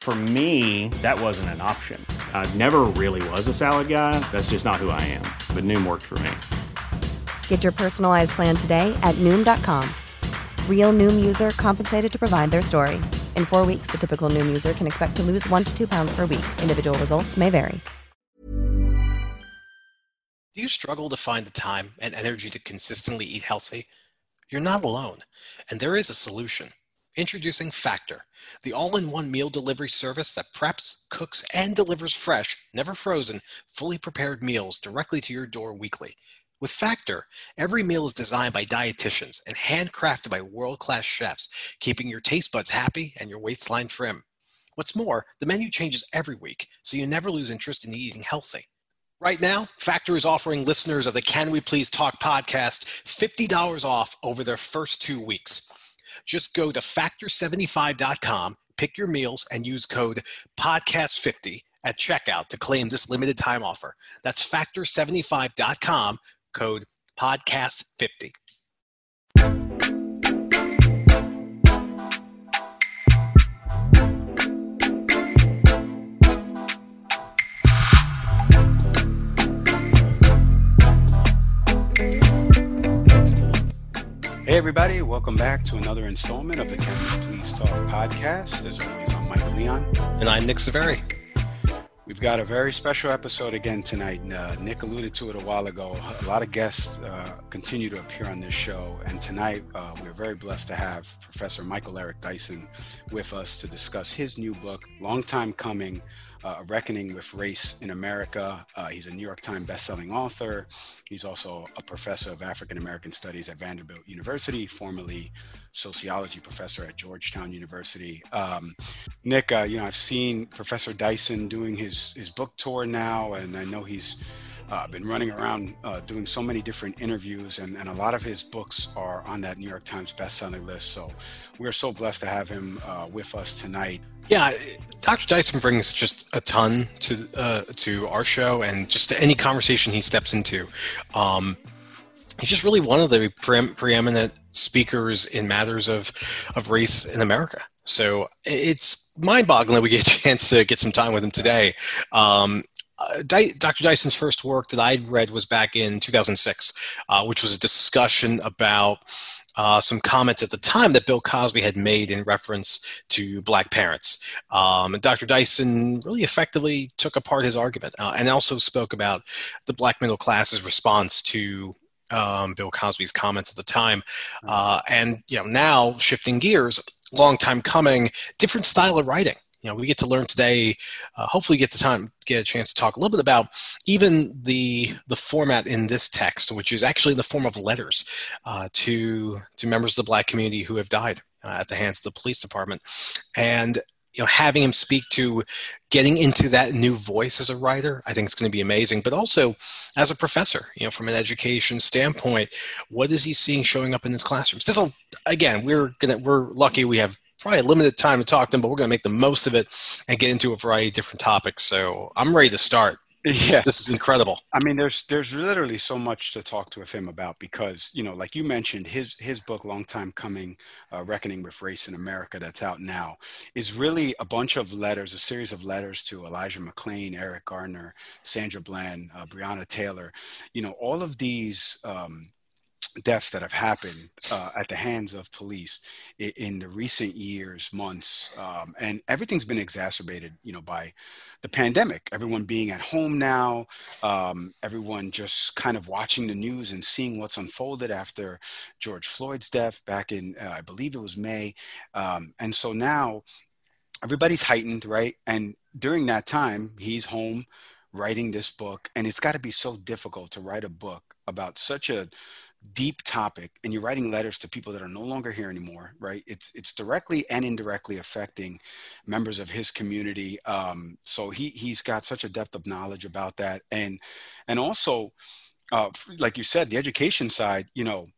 For me, that wasn't an option. I never really was a salad guy. That's just not who I am. But Noom worked for me. Get your personalized plan today at Noom.com. Real Noom user compensated to provide their story. In four weeks, the typical Noom user can expect to lose one to two pounds per week. Individual results may vary. Do you struggle to find the time and energy to consistently eat healthy? You're not alone, and there is a solution. Introducing Factor, the all in one meal delivery service that preps, cooks, and delivers fresh, never frozen, fully prepared meals directly to your door weekly. With Factor, every meal is designed by dietitians and handcrafted by world class chefs, keeping your taste buds happy and your waistline trim. What's more, the menu changes every week, so you never lose interest in eating healthy. Right now, Factor is offering listeners of the Can We Please Talk podcast $50 off over their first two weeks. Just go to factor75.com, pick your meals, and use code podcast50 at checkout to claim this limited time offer. That's factor75.com, code podcast50. Everybody, welcome back to another installment of the Can We Please Talk podcast. As always, I'm Mike Leon. And I'm Nick Saveri. We've got a very special episode again tonight. Uh, Nick alluded to it a while ago. A lot of guests uh, continue to appear on this show. And tonight, uh, we're very blessed to have Professor Michael Eric Dyson with us to discuss his new book, Long Time Coming uh, A Reckoning with Race in America. Uh, he's a New York Times bestselling author. He's also a professor of African American Studies at Vanderbilt University, formerly sociology professor at Georgetown University. Um, Nick, uh, you know, I've seen Professor Dyson doing his his book tour now, and I know he's uh, been running around uh, doing so many different interviews, and, and a lot of his books are on that New York Times bestselling list. So we're so blessed to have him uh, with us tonight. Yeah, Dr. Dyson brings just a ton to uh, to our show, and just to any conversation he steps into. Um, he's just really one of the pre- preeminent speakers in matters of of race in America. So it's mind-boggling that we get a chance to get some time with him today. Um, uh, Dr. Dyson's first work that I read was back in 2006, uh, which was a discussion about uh, some comments at the time that Bill Cosby had made in reference to black parents. Um, and Dr. Dyson really effectively took apart his argument uh, and also spoke about the black middle class's response to um, Bill Cosby's comments at the time. Uh, and you know, now shifting gears, long time coming, different style of writing you know we get to learn today uh, hopefully get the time get a chance to talk a little bit about even the the format in this text which is actually in the form of letters uh, to to members of the black community who have died uh, at the hands of the police department. And you know having him speak to getting into that new voice as a writer i think it's going to be amazing. But also as a professor you know from an education standpoint what is he seeing showing up in his classrooms? This will again we're gonna we're lucky we have probably a limited time to talk to him, but we're going to make the most of it and get into a variety of different topics. So I'm ready to start. This, yeah. is, this is incredible. I mean, there's there's literally so much to talk to him about because you know, like you mentioned, his his book, "Long Time Coming: uh, Reckoning with Race in America," that's out now, is really a bunch of letters, a series of letters to Elijah McClain, Eric Garner, Sandra Bland, uh, Breonna Taylor. You know, all of these. Um, deaths that have happened uh, at the hands of police in, in the recent years, months, um, and everything's been exacerbated, you know, by the pandemic. Everyone being at home now, um, everyone just kind of watching the news and seeing what's unfolded after George Floyd's death back in, uh, I believe it was May, um, and so now everybody's heightened, right? And during that time, he's home writing this book, and it's got to be so difficult to write a book about such a deep topic and you're writing letters to people that are no longer here anymore right? It's it's directly and indirectly affecting members of his community um, so he he's got such a depth of knowledge about that. And and also uh, like you said the education side you know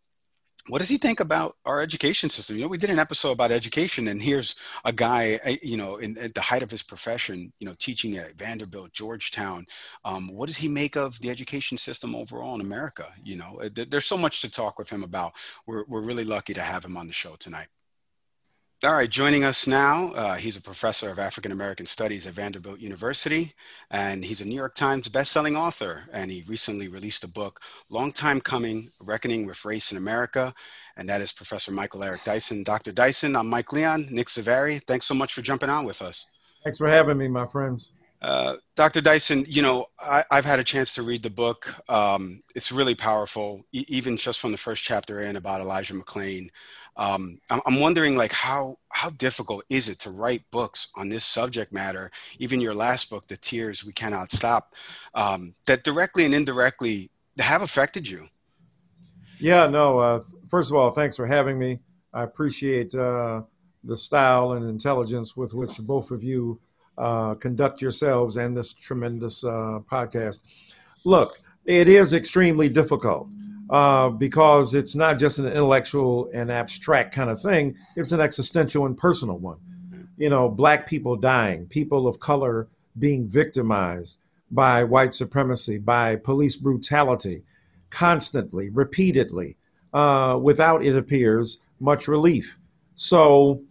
what does he think about our education system? You know, we did an episode about education, and here's a guy, eh, you know, in at the height of his profession, you know, teaching at Vanderbilt, Georgetown. Um, what does he make of the education system overall in America? You know, eh, there's so much to talk with him about. We're we're really lucky to have him on the show tonight. All right, joining us now, uh, he's a professor of African American Studies at Vanderbilt University, and he's a New York Times bestselling author. And he recently released a book, Long Time Coming Reckoning with Race in America. And that is Professor Michael Eric Dyson. Dr. Dyson, I'm Mike Leon, Nick Savary. Thanks so much for jumping on with us. Thanks for having me, my friends. Uh, Dr. Dyson, you know, I, have had a chance to read the book. Um, it's really powerful, e- even just from the first chapter in about Elijah McClain um, I'm wondering like how how difficult is it to write books on this subject matter? Even your last book the tears we cannot stop um, that directly and indirectly have affected you. Yeah no uh, first of all thanks for having me. I appreciate uh, the style and intelligence with which both of you uh, conduct yourselves and this tremendous uh, podcast. Look it is extremely difficult uh, because it's not just an intellectual and abstract kind of thing, it's an existential and personal one. You know, black people dying, people of color being victimized by white supremacy, by police brutality, constantly, repeatedly, uh, without, it appears, much relief. So,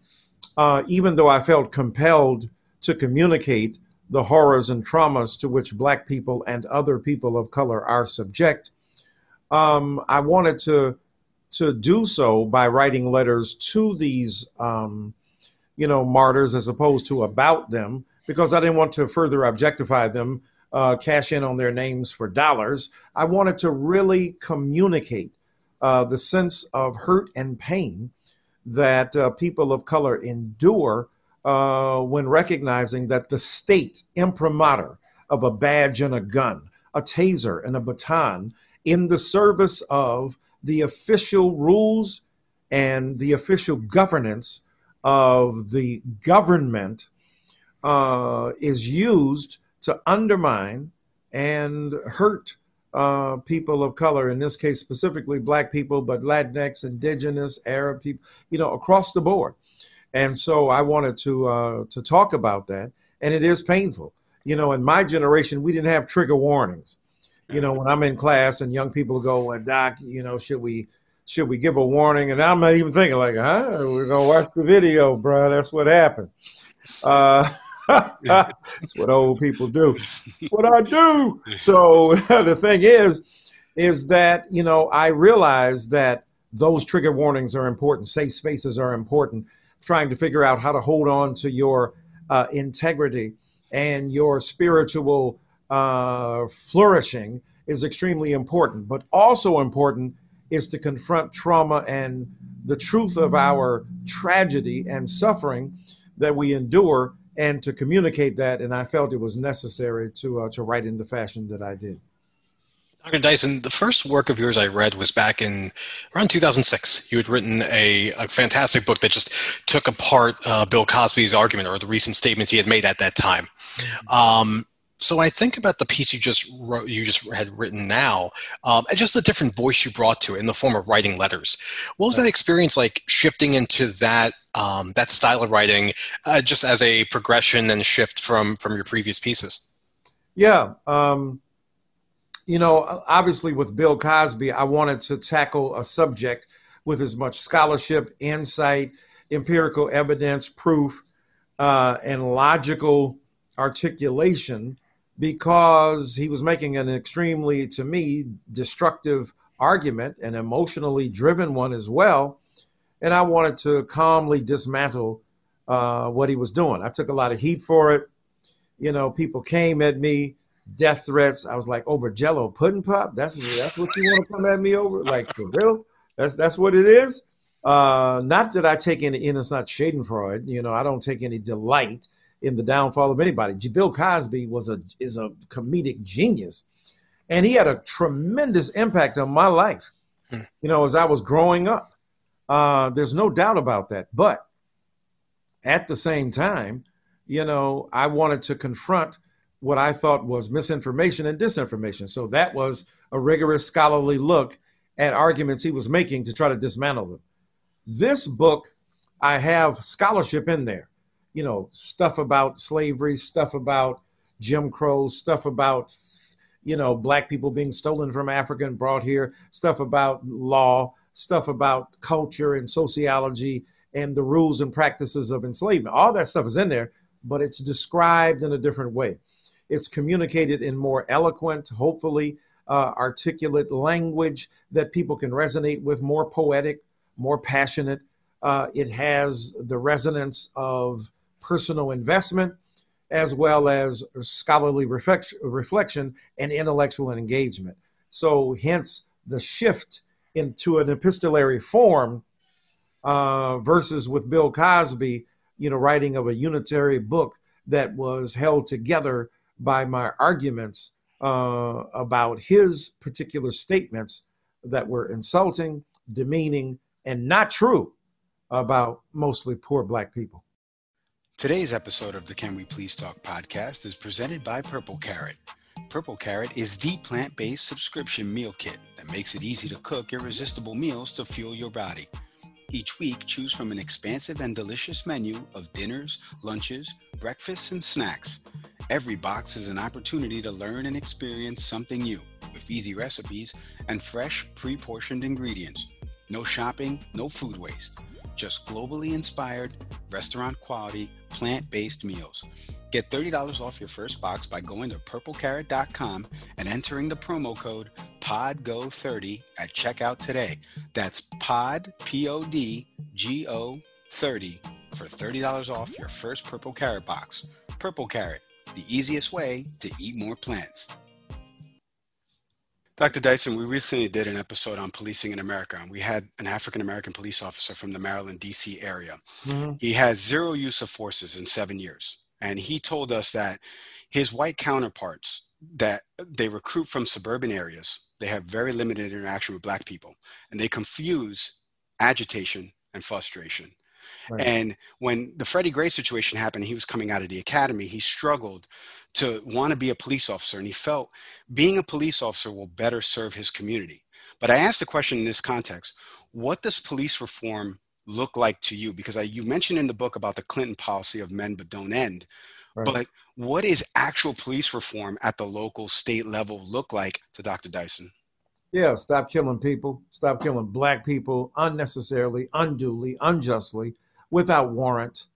uh, even though I felt compelled to communicate the horrors and traumas to which Black people and other people of color are subject, um, I wanted to to do so by writing letters to these, um, you know, martyrs as opposed to about them, because I didn't want to further objectify them, uh, cash in on their names for dollars. I wanted to really communicate uh, the sense of hurt and pain that uh, people of color endure uh, when recognizing that the state imprimatur of a badge and a gun, a taser and a baton in the service of the official rules and the official governance of the government uh, is used to undermine and hurt uh, people of color, in this case specifically black people, but Latinx, indigenous, Arab people, you know, across the board. And so I wanted to uh, to talk about that, and it is painful. You know, in my generation, we didn't have trigger warnings you know, when I'm in class and young people go, well, Doc, you know, should we should we give a warning? And I'm not even thinking like, huh? We're gonna watch the video, bro. That's what happened. Uh, that's what old people do. What I do. So the thing is, is that you know I realize that those trigger warnings are important. Safe spaces are important. Trying to figure out how to hold on to your uh, integrity and your spiritual uh, flourishing is extremely important. But also important is to confront trauma and the truth of our tragedy and suffering that we endure and to communicate that. And I felt it was necessary to, uh, to write in the fashion that I did. Dr. Dyson, the first work of yours I read was back in around 2006. You had written a, a fantastic book that just took apart uh, Bill Cosby's argument or the recent statements he had made at that time. Mm-hmm. Um, So when I think about the piece you just wrote, you just had written now, um, and just the different voice you brought to it in the form of writing letters, what was that experience like shifting into that um, that style of writing, uh, just as a progression and shift from from your previous pieces? Yeah, um, you know, obviously with Bill Cosby, I wanted to tackle a subject with as much scholarship, insight, empirical evidence, proof, uh, and logical articulation because he was making an extremely, to me, destructive argument, an emotionally driven one as well. And I wanted to calmly dismantle uh, what he was doing. I took a lot of heat for it. You know, people came at me, death threats. I was like, over Jello pudding pop. That's that's what you want to come at me over, like for real. That's that's what it is. Uh, not that I take any, and it's not Schadenfreude. You know, I don't take any delight in the downfall of anybody. Bill Cosby was a is a comedic genius, and he had a tremendous impact on my life. Hmm. You know, as I was growing up, uh, there's no doubt about that. But at the same time, you know, I wanted to confront what I thought was misinformation and disinformation. So that was a rigorous scholarly look at arguments he was making to try to dismantle them. This book, I have scholarship in there you know, stuff about slavery, stuff about Jim Crow, stuff about, you know, black people being stolen from Africa and brought here, stuff about law, stuff about culture and sociology and the rules and practices of enslavement. All that stuff is in there, but it's described in a different way. It's communicated in more eloquent, hopefully uh, articulate language that people can resonate with, more poetic, more passionate. Uh, it has the resonance of personal investment, as well as scholarly reflection and intellectual engagement. So, hence the shift into an epistolary form uh, versus with Bill Cosby, you know, writing of a unitary book that was held together by my arguments uh, about his particular statements that were insulting, demeaning, and not true about mostly poor black people. Today's episode of the Can We Please Talk podcast is presented by Purple Carrot. Purple Carrot is the plant based subscription meal kit that makes it easy to cook irresistible meals to fuel your body. Each week, choose from an expansive and delicious menu of dinners, lunches, breakfasts, and snacks. Every box is an opportunity to learn and experience something new with easy recipes and fresh, pre portioned ingredients. No shopping, no food waste. Just globally inspired, restaurant quality, plant based meals. Get $30 off your first box by going to purplecarrot.com and entering the promo code PODGO30 at checkout today. That's POD, P O D G O 30 for $30 off your first Purple Carrot box. Purple Carrot, the easiest way to eat more plants. Dr. Dyson, we recently did an episode on policing in America, and we had an African American police officer from the Maryland, D.C. area. Mm-hmm. He had zero use of forces in seven years. And he told us that his white counterparts, that they recruit from suburban areas, they have very limited interaction with black people, and they confuse agitation and frustration. Right. And when the Freddie Gray situation happened, he was coming out of the academy, he struggled to want to be a police officer. And he felt being a police officer will better serve his community. But I asked the question in this context what does police reform look like to you? Because I, you mentioned in the book about the Clinton policy of men but don't end. Right. But what is actual police reform at the local state level look like to Dr. Dyson? Yeah, stop killing people, stop killing black people unnecessarily, unduly, unjustly, without warrant.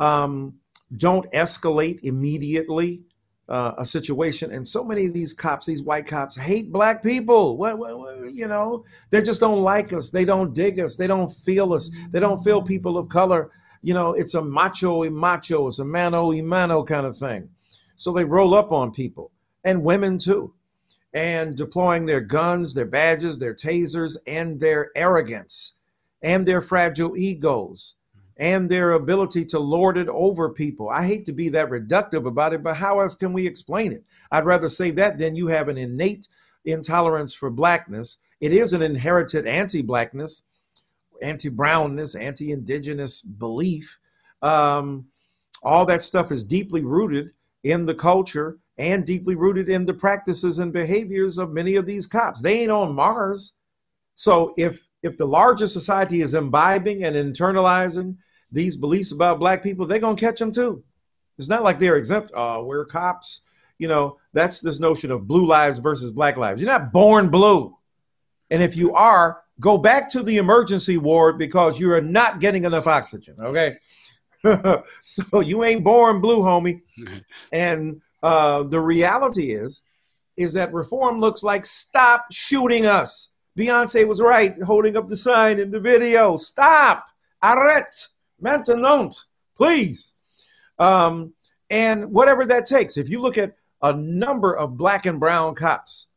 Um, don't escalate immediately uh, a situation. And so many of these cops, these white cops, hate black people. What, what, what, you know, they just don't like us. They don't dig us. They don't feel us. They don't feel people of color. You know, it's a macho y macho, it's a mano y mano kind of thing. So they roll up on people and women too and deploying their guns, their badges, their tasers, and their arrogance and their fragile egos and their ability to lord it over people. I hate to be that reductive about it, but how else can we explain it? I'd rather say that than you have an innate intolerance for blackness. It is an inherited anti blackness, anti brownness, anti indigenous belief. Um, all that stuff is deeply rooted in the culture and deeply rooted in the practices and behaviors of many of these cops. They ain't on Mars. So if if the larger society is imbibing and internalizing these beliefs about black people, they're gonna catch them too. It's not like they're exempt. Uh, we're cops. You know, that's this notion of blue lives versus black lives. You're not born blue. And if you are, go back to the emergency ward because you are not getting enough oxygen. Okay. so you ain't born blue, homie. and uh, the reality is, is that reform looks like stop shooting us. Beyonce was right, holding up the sign in the video. Stop. Arrête. Maintenant. Please. Um, and whatever that takes. If you look at a number of black and brown cops,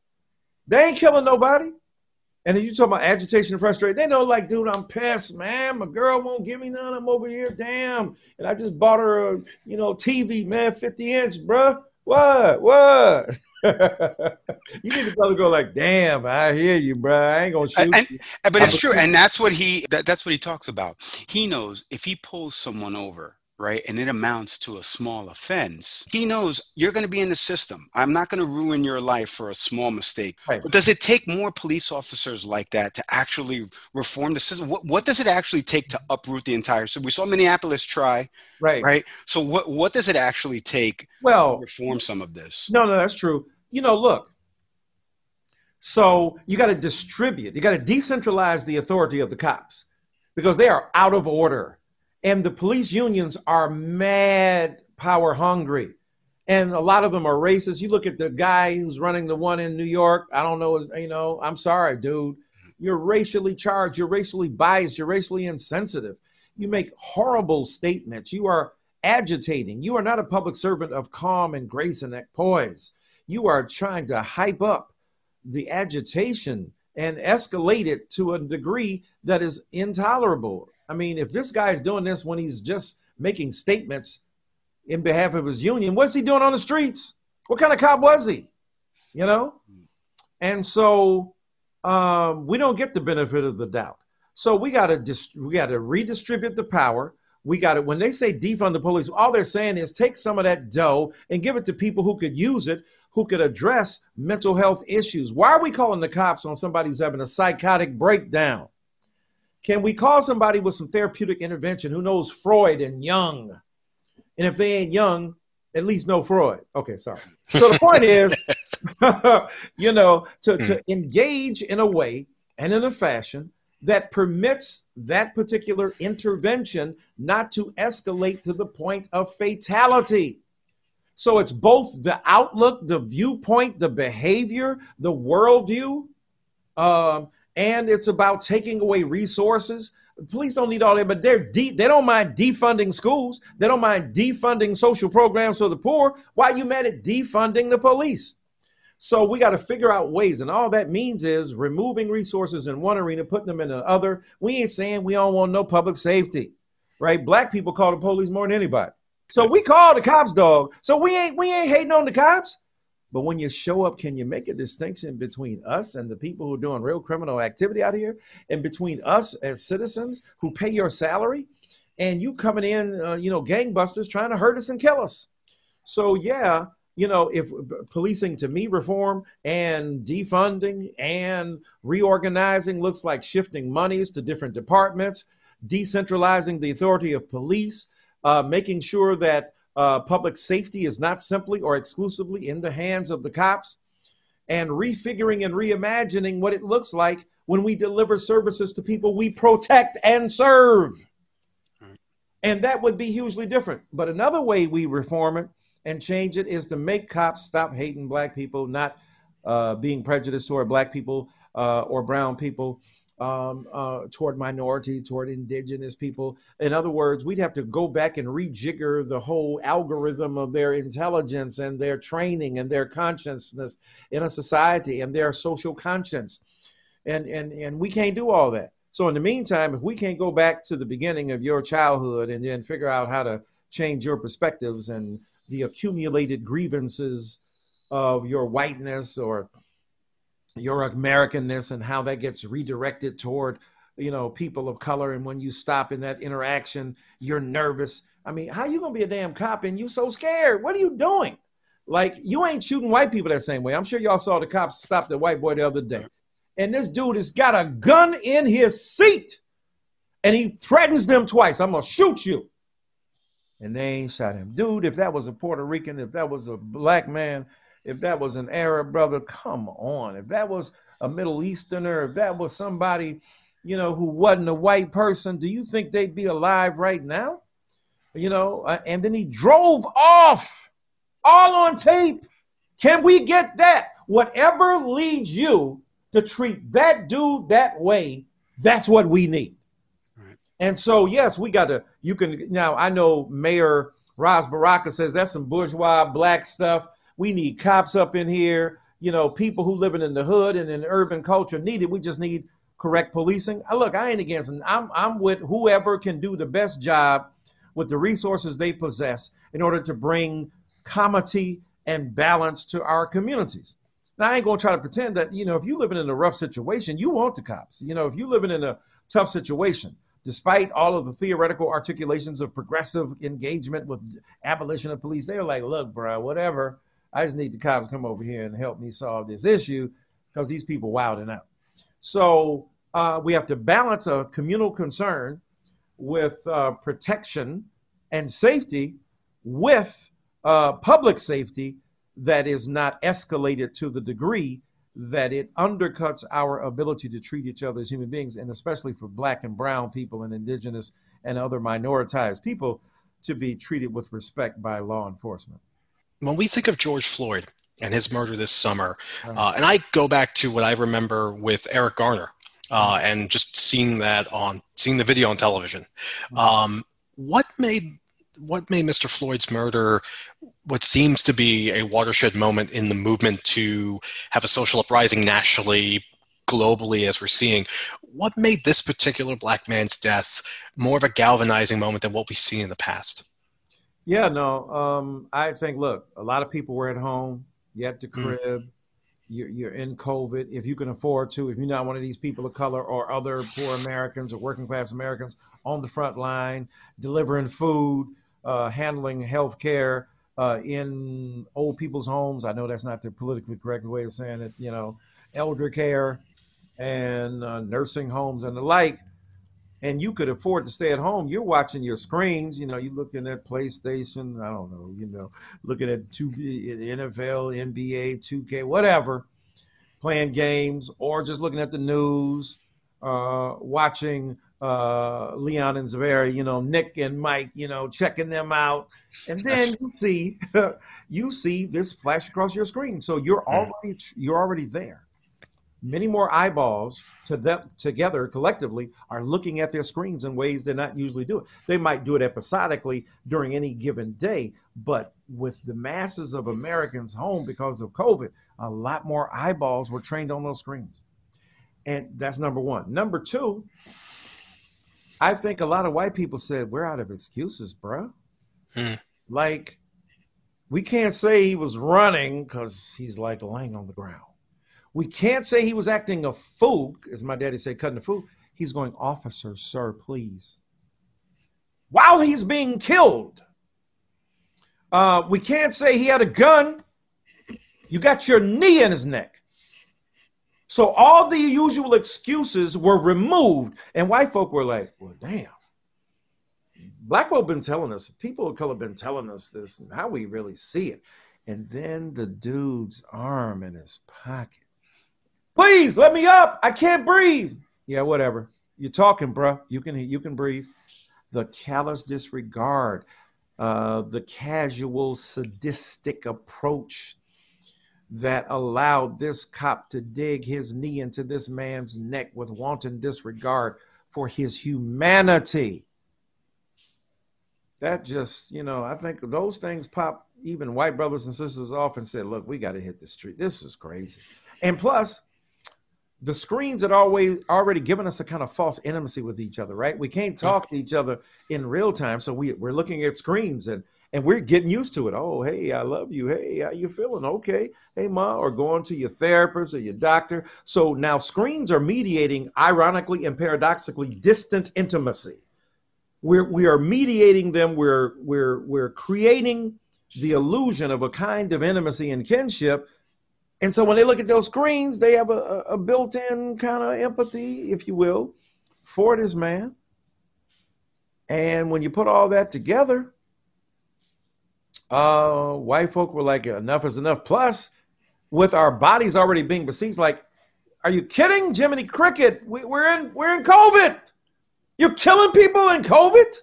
they ain't killing nobody. And then you talk about agitation and frustration. They know, like, dude, I'm pissed, man. My girl won't give me none. I'm over here, damn. And I just bought her a, you know, TV, man, 50 inch, bruh. What? What? you need to probably go like, damn, I hear you, bro. I ain't gonna shoot. And, eh, but it's true, and that's what he that, that's what he talks about. He knows if he pulls someone over, right, and it amounts to a small offense, he knows you're going to be in the system. I'm not going to ruin your life for a small mistake. Right. But does it take more police officers like that to actually reform the system? What, what does it actually take to uproot the entire system? We saw Minneapolis try, right? Right. So what what does it actually take? Well, to reform some of this. No, no, that's true. You know, look. So you got to distribute. You got to decentralize the authority of the cops because they are out of order and the police unions are mad power hungry. And a lot of them are racist. You look at the guy who's running the one in new york. I don't know you know i'm sorry dude. You're racially charged. You're racially biased. You're racially insensitive. You make horrible statements. You are agitating. You are not a public servant of calm and grace and poise. You are trying to hype up the agitation and escalate it to a degree that is intolerable I mean, if this guy's doing this when he's just making statements in behalf of his union, what's he doing on the streets? What kind of cop was he? You know? And so um, we don't get the benefit of the doubt. So we got to dist- we got to redistribute the power. We got to when they say defund the police, all they're saying is take some of that dough and give it to people who could use it, who could address mental health issues. Why are we calling the cops on somebody who's having a psychotic breakdown? Can we call somebody with some therapeutic intervention who knows Freud and Jung? And if they ain't Jung, at least know Freud. Okay, sorry. So the point is, you know, to, to hmm. engage in a way and in a fashion that permits that particular intervention not to escalate to the point of fatality. So it's both the outlook, the viewpoint, the behavior, the worldview, um, and it's about taking away resources. Police don't need all that, but they're de- they don't mind defunding schools. They don't mind defunding social programs for the poor. Why are you mad at defunding the police? So we got to figure out ways, and all that means is removing resources in one arena, putting them in another. We ain't saying we don't want no public safety, right? Black people call the police more than anybody, so we call the cops dog. So we ain't we ain't hating on the cops. But when you show up, can you make a distinction between us and the people who are doing real criminal activity out here, and between us as citizens who pay your salary, and you coming in, uh, you know, gangbusters trying to hurt us and kill us? So yeah, you know, if policing to me reform and defunding and reorganizing looks like shifting monies to different departments, decentralizing the authority of police, uh, making sure that uh, public safety is not simply or exclusively in the hands of the cops, and refiguring and reimagining what it looks like when we deliver services to people we protect and serve. And that would be hugely different. But another way we reform it and change it is to make cops stop hating black people, not uh, being prejudiced toward black people uh, or brown people, um, uh, toward minority, toward indigenous people. In other words, we'd have to go back and rejigger the whole algorithm of their intelligence and their training and their consciousness in a society and their social conscience. And, and, and we can't do all that. So, in the meantime, if we can't go back to the beginning of your childhood and then figure out how to change your perspectives and the accumulated grievances of your whiteness or your Americanness and how that gets redirected toward, you know, people of color. And when you stop in that interaction, you're nervous. I mean, how you gonna be a damn cop and you so scared? What are you doing? Like you ain't shooting white people that same way. I'm sure y'all saw the cops stop the white boy the other day. And this dude has got a gun in his seat. And he threatens them twice. I'm gonna shoot you. And they ain't shot him. Dude, if that was a Puerto Rican, if that was a black man, if that was an Arab brother, come on. If that was a Middle Easterner, if that was somebody, you know, who wasn't a white person, do you think they'd be alive right now? You know, uh, and then he drove off all on tape. Can we get that? Whatever leads you to treat that dude that way, that's what we need. Right. And so, yes, we got to, you can, now I know Mayor Ras Baraka says that's some bourgeois black stuff. We need cops up in here you know, people who living in the hood and in urban culture need it. We just need correct policing. Look, I ain't against it. I'm I'm with whoever can do the best job with the resources they possess in order to bring comity and balance to our communities. Now, I ain't gonna try to pretend that you know if you living in a rough situation, you want the cops. You know, if you living in a tough situation, despite all of the theoretical articulations of progressive engagement with abolition of police, they're like, look, bro, whatever. I just need the cops to come over here and help me solve this issue because these people wilding out. So uh, we have to balance a communal concern with uh, protection and safety with uh, public safety that is not escalated to the degree that it undercuts our ability to treat each other as human beings, and especially for black and brown people and indigenous and other minoritized people to be treated with respect by law enforcement when we think of George Floyd and his murder this summer, uh, and I go back to what I remember with Eric Garner uh, and just seeing that on seeing the video on television. Mm-hmm. Um, what made what made Mr. Floyd's murder what seems to be a watershed moment in the movement to have a social uprising nationally, globally, as we're seeing? What made this particular black man's death more of a galvanizing moment than what we've seen in the past? Yeah, no. Um, I think, look, a lot of people were at home, you at the mm. crib, mm. you're, you're in COVID. If you can afford to, if you're not one of these people of color or other poor Americans or working class Americans on the front line, delivering food, uh, handling health care uh, in old people's homes. I know that's not the politically correct way of saying it, you know, elder care and uh, nursing homes and the like and you could afford to stay at home, you're watching your screens. You know, you're looking at PlayStation. I don't know. You know, looking at two NFL, NBA, 2K, whatever, playing games, or just looking at the news, uh, watching uh, Leon and Zaveri. You know, Nick and Mike. You know, checking them out, and then you see you see this flash across your screen. So you're hmm. already you're already there many more eyeballs to them together collectively are looking at their screens in ways they're not usually doing. They might do it episodically during any given day, but with the masses of Americans home because of COVID, a lot more eyeballs were trained on those screens. And that's number one. Number two, I think a lot of white people said, We're out of excuses, bro. Hmm. Like, we can't say he was running because he's like laying on the ground. We can't say he was acting a fool, as my daddy said, cutting a fool. He's going, officer, sir, please. While he's being killed. Uh, we can't say he had a gun. You got your knee in his neck. So all the usual excuses were removed, and white folk were like, "Well, damn." Black folk been telling us, people of color been telling us this. Now we really see it. And then the dude's arm in his pocket. Please let me up. I can't breathe. Yeah, whatever. You're talking, bro. You can you can breathe. The callous disregard, uh, the casual sadistic approach that allowed this cop to dig his knee into this man's neck with wanton disregard for his humanity. That just, you know, I think those things pop even white brothers and sisters off and said, look, we got to hit the street. This is crazy. And plus, the screens had always already given us a kind of false intimacy with each other, right? We can't talk to each other in real time, so we we're looking at screens and and we're getting used to it. Oh, hey, I love you. Hey, how you feeling? Okay. Hey, ma, or going to your therapist or your doctor. So now screens are mediating, ironically and paradoxically, distant intimacy. We're we are mediating them. We're we're we're creating the illusion of a kind of intimacy and kinship. And so when they look at those screens, they have a, a built in kind of empathy, if you will, for this man. And when you put all that together, uh, white folk were like, enough is enough. Plus, with our bodies already being besieged, like, are you kidding, Jiminy Cricket? We, we're in we're in COVID. You're killing people in COVID,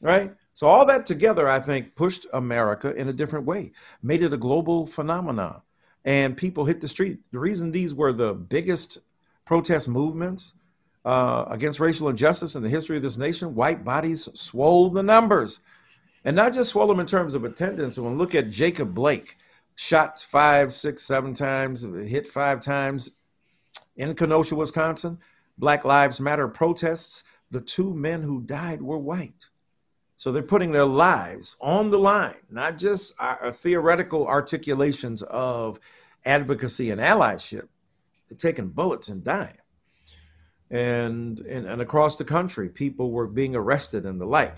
right? So all that together, I think, pushed America in a different way, made it a global phenomenon, and people hit the street. The reason these were the biggest protest movements uh, against racial injustice in the history of this nation, white bodies swole the numbers, and not just swole them in terms of attendance. When look at Jacob Blake, shot five, six, seven times, hit five times in Kenosha, Wisconsin. Black Lives Matter protests. The two men who died were white. So they're putting their lives on the line, not just our theoretical articulations of advocacy and allyship. They're taking bullets and dying. And, and, and across the country, people were being arrested and the like.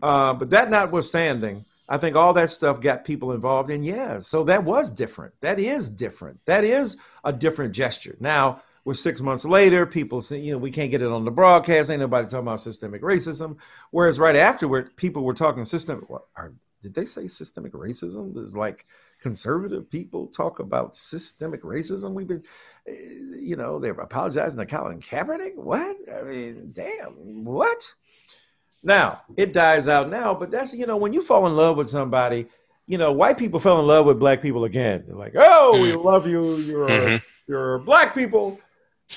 Uh, but that notwithstanding, I think all that stuff got people involved. And yeah, so that was different. That is different. That is a different gesture. Now, we're six months later, people say, you know, we can't get it on the broadcast. Ain't nobody talking about systemic racism. Whereas right afterward, people were talking systemic. Are, did they say systemic racism? There's like conservative people talk about systemic racism. We've been, eh, you know, they're apologizing to Colin Kaepernick. What? I mean, damn, what? Now it dies out now, but that's you know when you fall in love with somebody, you know white people fell in love with black people again. They're like, oh, we mm-hmm. love you. You're mm-hmm. you're black people,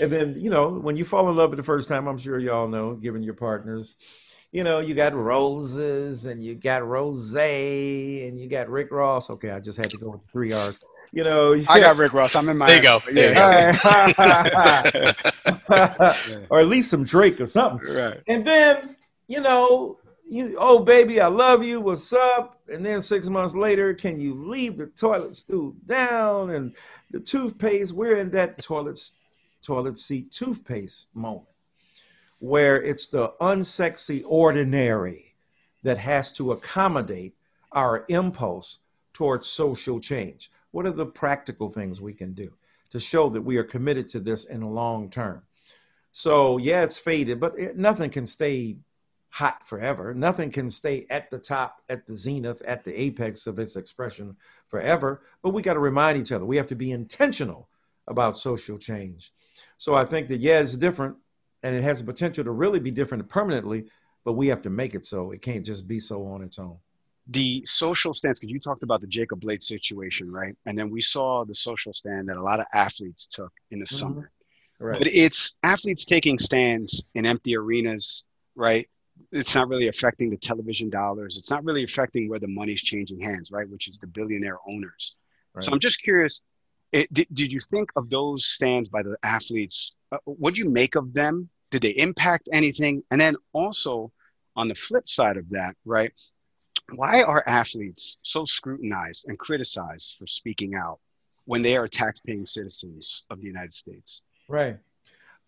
and then you know when you fall in love for the first time, I'm sure y'all know, given your partners, you know you got roses and you got rose and you got Rick Ross. Okay, I just had to go with three R's. You know, I got Rick Ross. I'm in my. There you go. There you go. or at least some Drake or something. Right. And then you know, you oh baby, I love you. What's up? And then six months later, can you leave the toilet stool down and the toothpaste? We're in that toilet toilet seat toothpaste moment where it's the unsexy ordinary that has to accommodate our impulse towards social change. What are the practical things we can do to show that we are committed to this in the long term? So, yeah, it's faded, but it, nothing can stay hot forever. Nothing can stay at the top, at the zenith, at the apex of its expression forever. But we got to remind each other. We have to be intentional about social change. So I think that, yeah, it's different and it has the potential to really be different permanently, but we have to make it so. It can't just be so on its own. The social stance, because you talked about the Jacob Blake situation, right? And then we saw the social stand that a lot of athletes took in the mm-hmm. summer. Right. But it's athletes taking stands in empty arenas, right? it's not really affecting the television dollars. It's not really affecting where the money's changing hands, right? Which is the billionaire owners. Right. So I'm just curious. It, did, did you think of those stands by the athletes? Uh, what do you make of them? Did they impact anything? And then also on the flip side of that, right? Why are athletes so scrutinized and criticized for speaking out when they are taxpaying citizens of the United States? Right.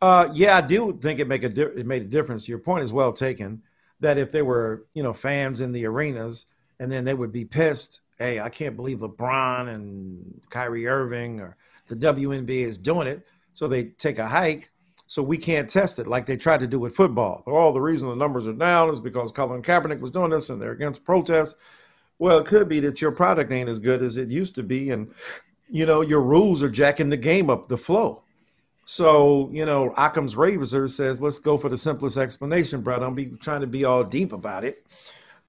Uh, yeah, I do think it make a di- it made a difference. Your point is well taken. That if there were you know fans in the arenas, and then they would be pissed. Hey, I can't believe LeBron and Kyrie Irving or the WNBA is doing it. So they take a hike. So we can't test it like they tried to do with football. Oh, the reason the numbers are down is because Colin Kaepernick was doing this and they're against protests. Well, it could be that your product ain't as good as it used to be, and you know your rules are jacking the game up the flow. So, you know, Occam's razor says, let's go for the simplest explanation, bro. Don't be trying to be all deep about it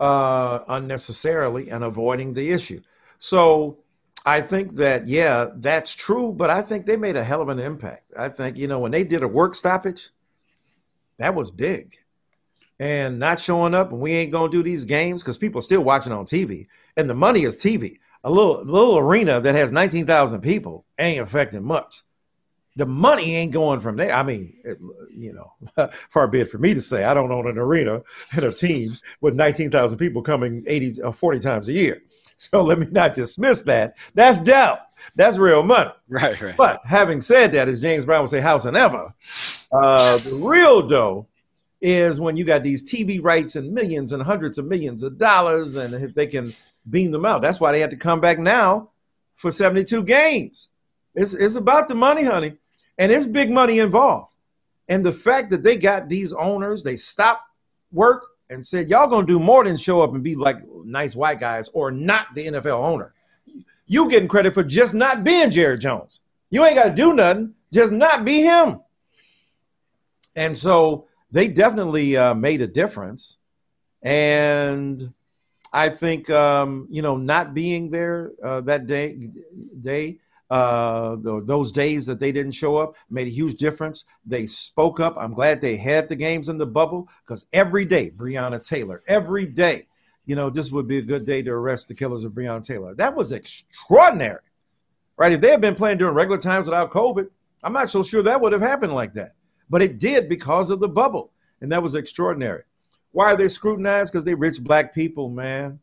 uh, unnecessarily and avoiding the issue. So I think that, yeah, that's true, but I think they made a hell of an impact. I think, you know, when they did a work stoppage, that was big. And not showing up and we ain't going to do these games because people are still watching on TV. And the money is TV. A little, little arena that has 19,000 people ain't affecting much the money ain't going from there. I mean, it, you know, far be it for me to say I don't own an arena and a team with 19,000 people coming 80 or uh, 40 times a year. So let me not dismiss that. That's doubt. That's real money. Right, right. But having said that, as James Brown would say, house and ever, uh, the real dough is when you got these TV rights and millions and hundreds of millions of dollars, and if they can beam them out, that's why they had to come back now for 72 games. It's, it's about the money, honey, and it's big money involved. And the fact that they got these owners, they stopped work and said, Y'all gonna do more than show up and be like nice white guys or not the NFL owner. You getting credit for just not being Jerry Jones. You ain't gotta do nothing, just not be him. And so they definitely uh, made a difference. And I think um, you know not being there uh, that day day uh, those days that they didn't show up made a huge difference. They spoke up. I'm glad they had the games in the bubble because every day, Breonna Taylor, every day, you know, this would be a good day to arrest the killers of Breonna Taylor. That was extraordinary, right? If they had been playing during regular times without COVID, I'm not so sure that would have happened like that. But it did because of the bubble, and that was extraordinary. Why are they scrutinized? Because they rich black people, man.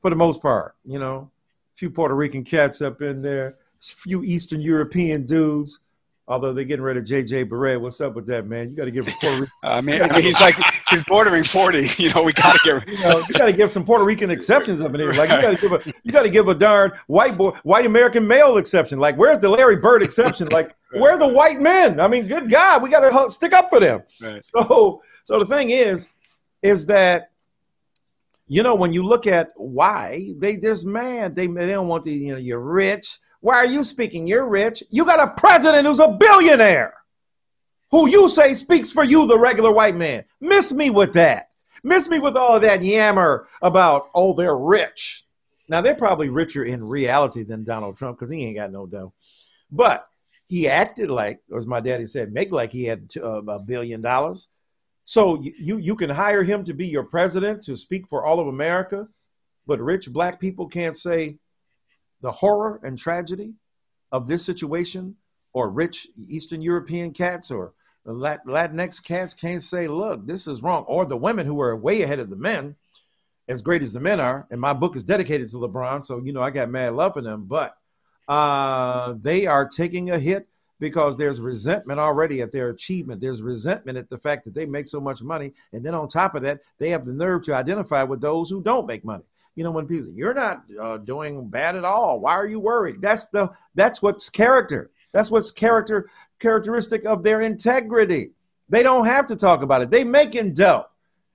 For the most part, you know, a few Puerto Rican cats up in there few Eastern European dudes. Although they're getting rid of JJ Barea, what's up with that, man? You got to give Puerto Rican. I mean, I mean, he's like he's bordering forty. You know, we got to give. you know, you got to give some Puerto Rican exceptions up in here. Like you got to give a you got to give a darn white boy, white American male exception. Like where's the Larry Bird exception? Like where are the white men? I mean, good God, we got to stick up for them. Right. So, so the thing is, is that you know when you look at why they just man they they don't want the you know you're rich why are you speaking? You're rich. You got a president who's a billionaire who you say speaks for you, the regular white man. Miss me with that. Miss me with all of that yammer about, oh, they're rich. Now, they're probably richer in reality than Donald Trump because he ain't got no dough. But he acted like, as my daddy said, make like he had uh, a billion dollars. So you, you can hire him to be your president to speak for all of America, but rich black people can't say, the horror and tragedy of this situation, or rich Eastern European cats or Latinx cats can't say, look, this is wrong. Or the women who are way ahead of the men, as great as the men are. And my book is dedicated to LeBron, so, you know, I got mad love for them. But uh, they are taking a hit because there's resentment already at their achievement. There's resentment at the fact that they make so much money. And then on top of that, they have the nerve to identify with those who don't make money you know, when people say, you're not uh, doing bad at all. Why are you worried? That's the that's what's character. That's what's character characteristic of their integrity. They don't have to talk about it. They making dough.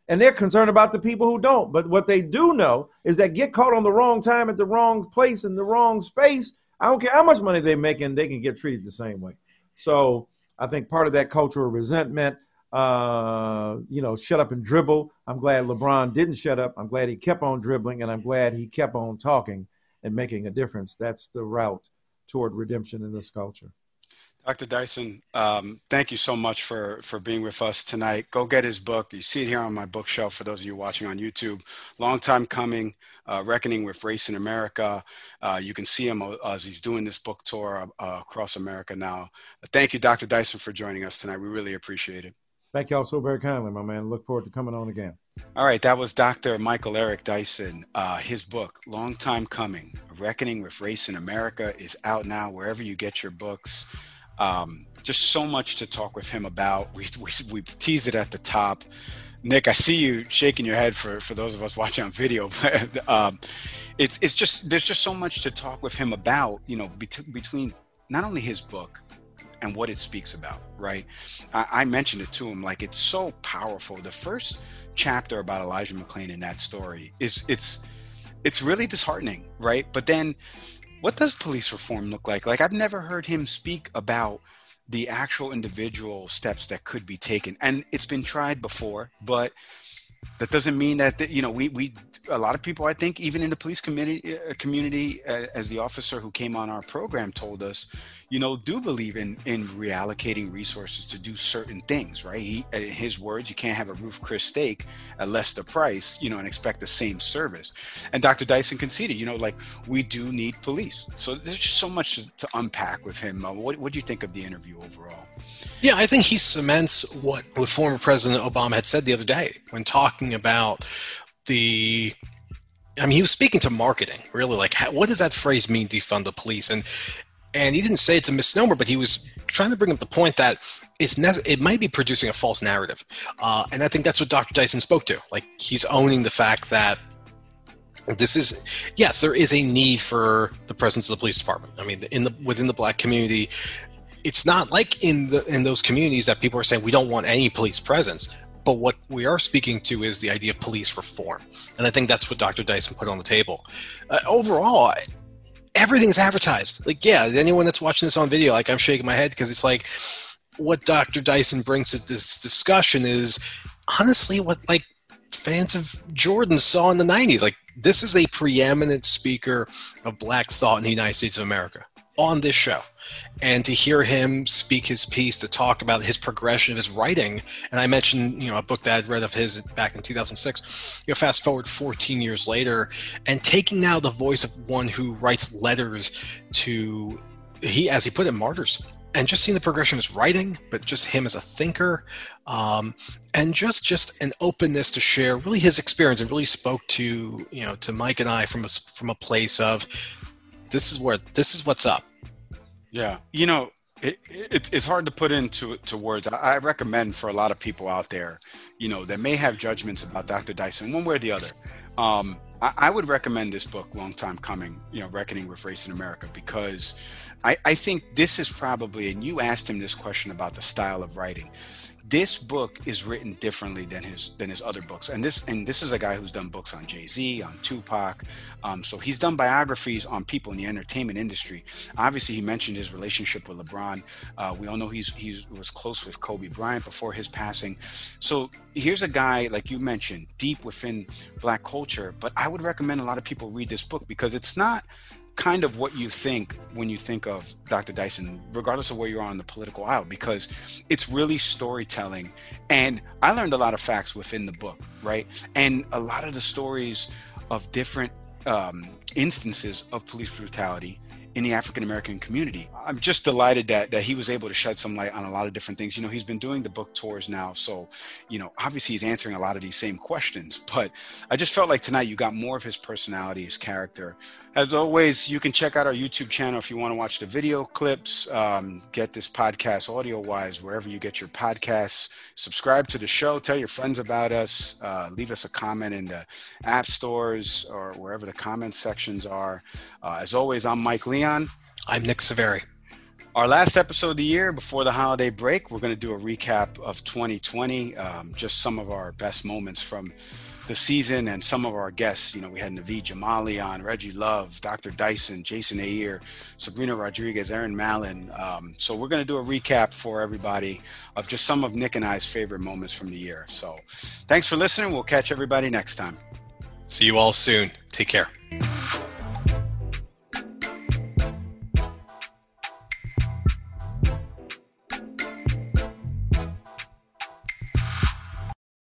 And they're concerned about the people who don't. But what they do know is that get caught on the wrong time at the wrong place in the wrong space. I don't care how much money they making, they can get treated the same way. So I think part of that cultural resentment uh, you know, shut up and dribble. I'm glad LeBron didn't shut up. I'm glad he kept on dribbling, and I'm glad he kept on talking and making a difference. That's the route toward redemption in this culture. Dr. Dyson, um, thank you so much for, for being with us tonight. Go get his book. You see it here on my bookshelf for those of you watching on YouTube. Long time coming, uh, Reckoning with Race in America. Uh, you can see him uh, as he's doing this book tour uh, across America now. Thank you, Dr. Dyson, for joining us tonight. We really appreciate it. Thank y'all so very kindly, my man. Look forward to coming on again. All right, that was Dr. Michael Eric Dyson. Uh, his book, Long Time Coming Reckoning with Race in America, is out now wherever you get your books. Um, just so much to talk with him about. We, we, we teased it at the top. Nick, I see you shaking your head for, for those of us watching on video, but um, it's, it's just, there's just so much to talk with him about, you know, bet- between not only his book, and what it speaks about, right? I, I, mentioned it to him, like it's so powerful. The first chapter about Elijah McClain in that story is it's it's really disheartening, right? But then what does police reform look like? Like I've never heard him speak about the actual individual steps that could be taken. And it's been tried before, but that doesn't mean that you know we we a lot of people i think even in the police community uh, community uh, as the officer who came on our program told us you know do believe in in reallocating resources to do certain things right? He, in his words you can't have a Ruth's Chris steak at less the price you know and expect the same service. And dr dyson conceded you know like we do need police. So there's just so much to, to unpack with him. Uh, what, what do you think of the interview overall? Yeah, I think he cements what, what former President Obama had said the other day when talking about the I mean, he was speaking to marketing, really. Like, how, what does that phrase mean, defund the police? And and he didn't say it's a misnomer, but he was trying to bring up the point that it's it might be producing a false narrative, uh, and I think that's what Dr. Dyson spoke to. Like he's owning the fact that this is yes, there is a need for the presence of the police department. I mean, in the within the black community, it's not like in the in those communities that people are saying we don't want any police presence. But what we are speaking to is the idea of police reform, and I think that's what Dr. Dyson put on the table. Uh, overall, everything's advertised. Like, yeah, anyone that's watching this on video, like I'm shaking my head because it's like what Dr. Dyson brings to this discussion is honestly what like fans of Jordan saw in the 90s. Like, this is a preeminent speaker of black thought in the United States of America on this show and to hear him speak his piece to talk about his progression of his writing and i mentioned you know a book that i'd read of his back in 2006 you know fast forward 14 years later and taking now the voice of one who writes letters to he as he put it martyrs and just seeing the progression of his writing, but just him as a thinker, um, and just just an openness to share really his experience, and really spoke to you know to Mike and I from a from a place of this is where this is what's up. Yeah, you know, it, it, it's hard to put into to words. I, I, recommend for a lot of people out there, you know, that may have judgments about Dr. Dyson, one way or the other. Um, I, I, would recommend this book, Long Time Coming, you know, Reckoning with Race in America, because I, I think this is probably, and you asked him this question about the style of writing this book is written differently than his than his other books. And this and this is a guy who's done books on jay-z on tupac. Um, so he's done biographies on people in the entertainment industry. Obviously he mentioned his relationship with lebron. Uh, we all know he's he was close with kobe bryant before his passing. So here's a guy like you mentioned deep within black culture but i would recommend a lot of people read this book because it's not kind of what you think when you think of Dr. Dyson, regardless of where you're on the political aisle, because it's really storytelling. And I learned a lot of facts within the book, right? And a lot of the stories of different um, instances of police brutality in the African American community. I'm just delighted that that he was able to shed some light on a lot of different things. You know, he's been doing the book tours now, so you know, obviously he's answering a lot of these same questions. But I just felt like tonight you got more of his personality, his character. As always, you can check out our YouTube channel if you want to watch the video clips. Um, get this podcast audio wise wherever you get your podcasts. Subscribe to the show. Tell your friends about us. Uh, leave us a comment in the app stores or wherever the comment sections are. Uh, as always, I'm Mike Leon. I'm Nick Saveri. Our last episode of the year before the holiday break, we're going to do a recap of 2020, um, just some of our best moments from the season and some of our guests. You know, we had Navid Jamali on, Reggie Love, Dr. Dyson, Jason Ayer, Sabrina Rodriguez, Aaron Mallon. Um, so we're going to do a recap for everybody of just some of Nick and I's favorite moments from the year. So thanks for listening. We'll catch everybody next time. See you all soon. Take care.